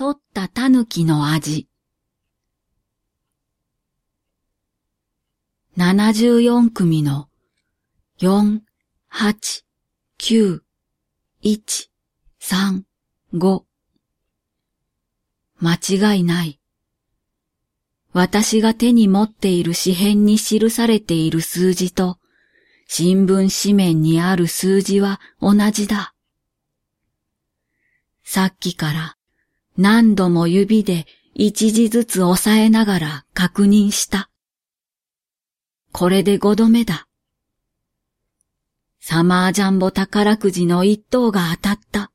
取った狸の味。74組の4、8、9、1、3、5。間違いない。私が手に持っている紙片に記されている数字と、新聞紙面にある数字は同じだ。さっきから何度も指で一字ずつ押さえながら確認した。これで五度目だ。サマージャンボ宝くじの一等が当たった。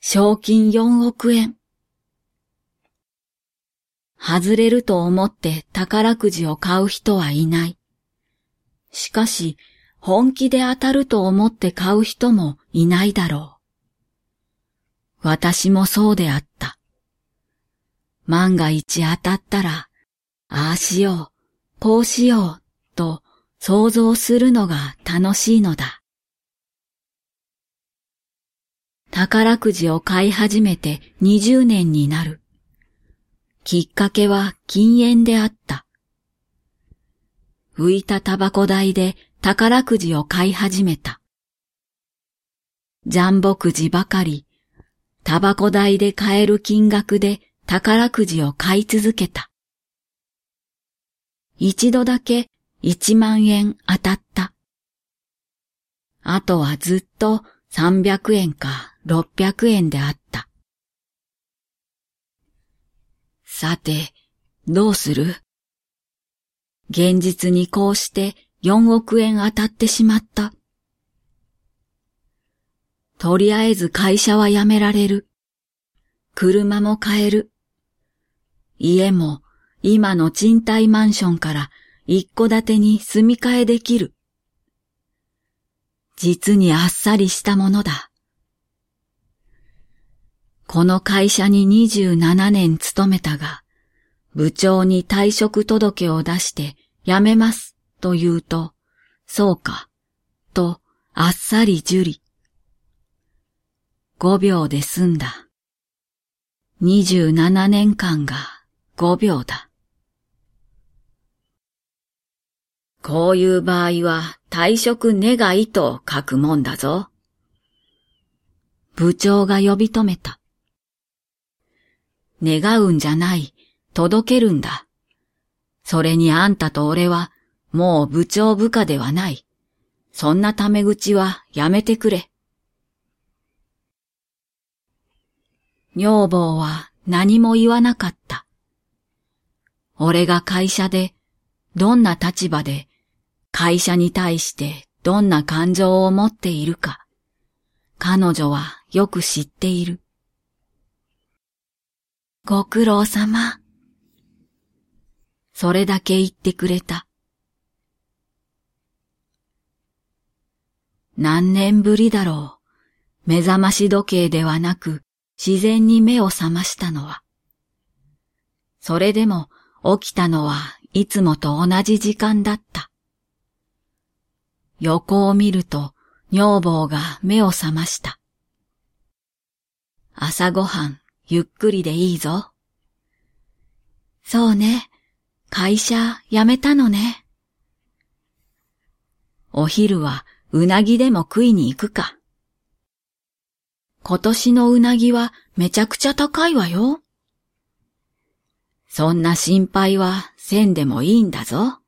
賞金四億円。外れると思って宝くじを買う人はいない。しかし、本気で当たると思って買う人もいないだろう。私もそうであった。万が一当たったら、ああしよう、こうしよう、と想像するのが楽しいのだ。宝くじを買い始めて20年になる。きっかけは禁煙であった。浮いたタバコ代で宝くじを買い始めた。ジャンボくじばかり、タバコ代で買える金額で宝くじを買い続けた。一度だけ一万円当たった。あとはずっと三百円か六百円であった。さて、どうする？現実にこうして4億円当たってしまった。とりあえず会社は辞められる。車も買える。家も今の賃貸マンションから一戸建てに住み替えできる。実にあっさりしたものだ。この会社に27年勤めたが、部長に退職届を出して辞めますと言うと、そうか、とあっさり受理。5秒で済んだ。27年間が5秒だ。こういう場合は退職願いと書くもんだぞ。部長が呼び止めた。願うんじゃない。届けるんだ。それにあんたと俺は、もう部長部下ではない。そんなタメ口はやめてくれ。女房は何も言わなかった。俺が会社で、どんな立場で、会社に対してどんな感情を持っているか、彼女はよく知っている。ご苦労様。それだけ言ってくれた。何年ぶりだろう。目覚まし時計ではなく自然に目を覚ましたのは。それでも起きたのはいつもと同じ時間だった。横を見ると女房が目を覚ました。朝ごはんゆっくりでいいぞ。そうね。会社辞めたのね。お昼はうなぎでも食いに行くか。今年のうなぎはめちゃくちゃ高いわよ。そんな心配はせんでもいいんだぞ。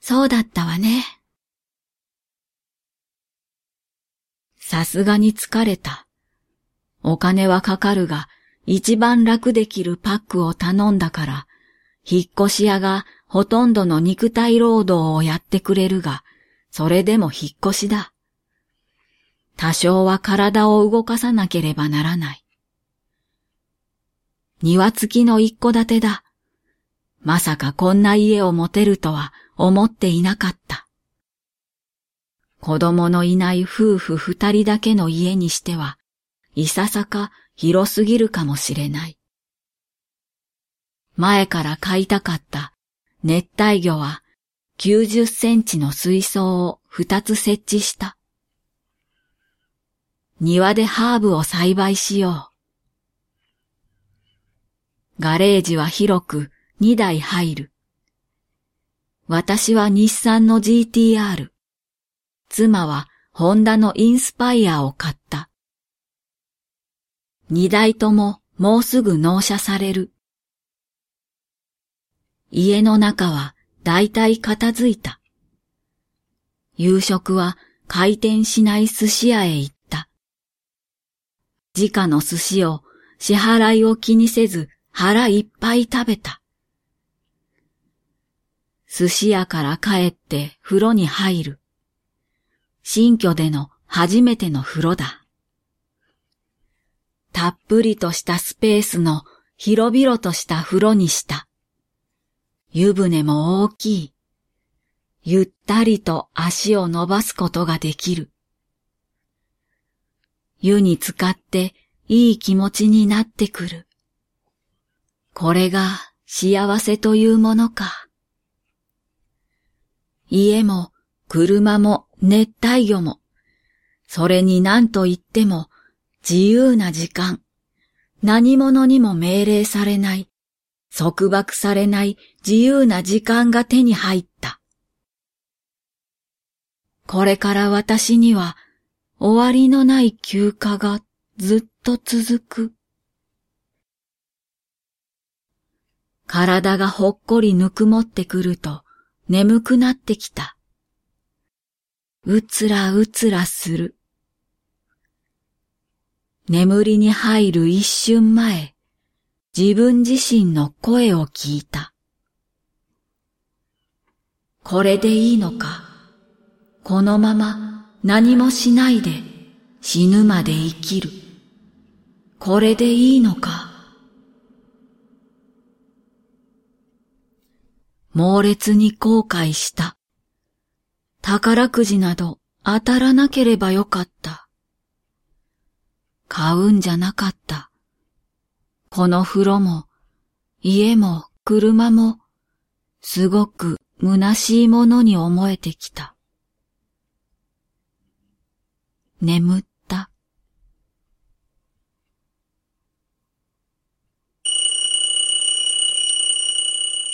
そうだったわね。さすがに疲れた。お金はかかるが、一番楽できるパックを頼んだから、引っ越し屋がほとんどの肉体労働をやってくれるが、それでも引っ越しだ。多少は体を動かさなければならない。庭付きの一戸建てだ。まさかこんな家を持てるとは思っていなかった。子供のいない夫婦二人だけの家にしては、いささか広すぎるかもしれない。前から飼いたかった熱帯魚は90センチの水槽を2つ設置した。庭でハーブを栽培しようガレージは広く2台入る。私は日産の GTR。妻はホンダのインスパイアを買った。二台とももうすぐ納車される。家の中はだいたい片付いた。夕食は回転しない寿司屋へ行った自家の寿司を支払いを気にせず腹いっぱい食べた。寿司屋から帰って風呂に入る。新居での初めての風呂だ。たっぷりとしたスペースの広々とした風呂にした。湯船も大きい。ゆったりと足を伸ばすことができる。湯に浸かっていい気持ちになってくる。これが幸せというものか。家も車も熱帯魚も、それに何と言っても自由な時間、何者にも命令されない、束縛されない自由な時間が手に入った。これから私には終わりのない休暇がずっと続く。体がほっこりぬくもってくると眠くなってきた。うつらうつらする。眠りに入る一瞬前、自分自身の声を聞いた。これでいいのかこのまま何もしないで死ぬまで生きる。これでいいのか？猛烈に後悔した。宝くじなど当たらなければよかった。買うんじゃなかった。この風呂も、家も車も、すごく虚しいものに思えてきた。眠った。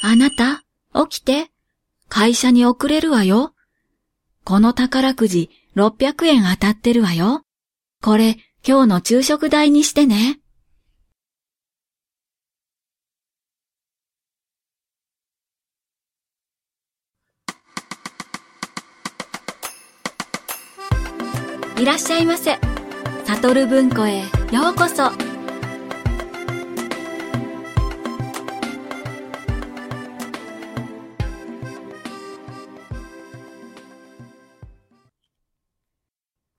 あなた、起きて。会社に遅れるわよ。この宝くじ600円当たってるわよ。これ今日の昼食代にしてね。いらっしゃいませ。サトル文庫へようこそ。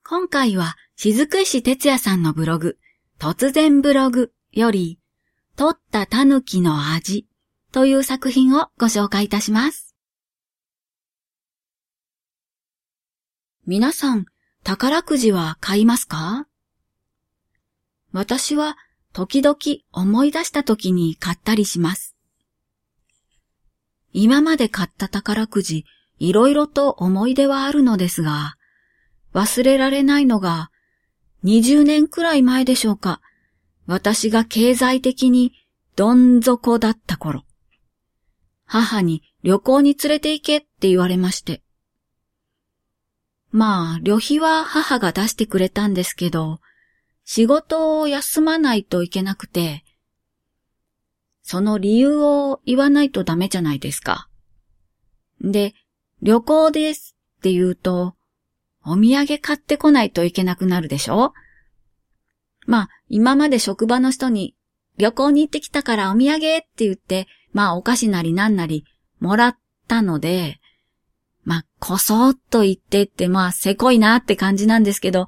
今回は、雫石哲也さんのブログ、突然ブログより、取った狸の味という作品をご紹介いたします。皆さん、宝くじは買いますか？私は時々思い出した時に買ったりします。今まで買った宝くじ、いろいろと思い出はあるのですが、忘れられないのが、20年くらい前でしょうか、私が経済的にどん底だった頃、母に旅行に連れて行けって言われまして、まあ、旅費は母が出してくれたんですけど、仕事を休まないといけなくて、その理由を言わないとダメじゃないですか。で、旅行ですって言うと、お土産買ってこないといけなくなるでしょ？まあ、今まで職場の人に旅行に行ってきたからお土産って言って、まあお菓子なりなんなりもらったので、まあ、こそっと行ってって、まあ、せこいなって感じなんですけど、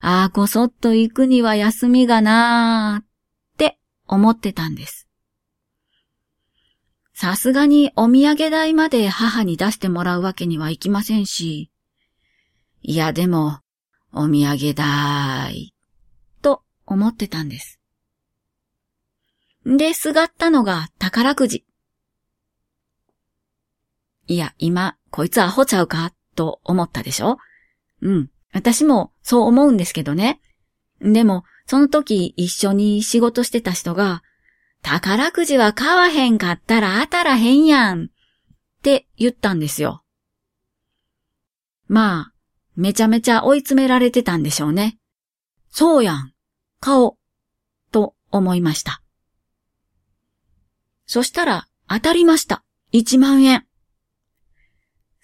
ああ、こそっと行くには休みがなーって思ってたんです。さすがにお土産代まで母に出してもらうわけにはいきませんし、いやでも、お土産代、と思ってたんです。で、すがったのが宝くじ。いや、今、こいつアホちゃうか？と思ったでしょ？うん。私もそう思うんですけどね。でも、その時一緒に仕事してた人が、宝くじは買わへんかったら当たらへんやん。って言ったんですよ。まあ、めちゃめちゃ追い詰められてたんでしょうね。そうやん。買おう。と思いました。そしたら当たりました。1万円。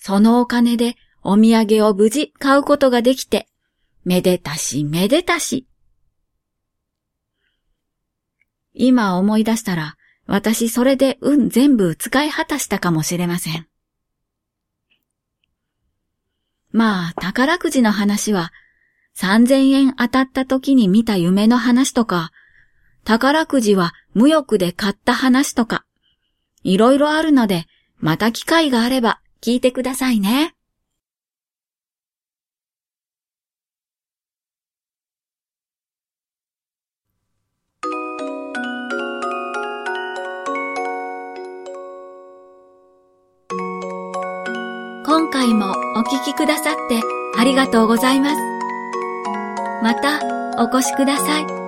そのお金でお土産を無事買うことができて、めでたしめでたし。今思い出したら、私それで運全部使い果たしたかもしれません。まあ、宝くじの話は、3000円当たった時に見た夢の話とか、宝くじは無欲で買った話とか、いろいろあるので、また機会があれば聞いてくださいね。今回もお聞きくださってありがとうございます。またお越しください。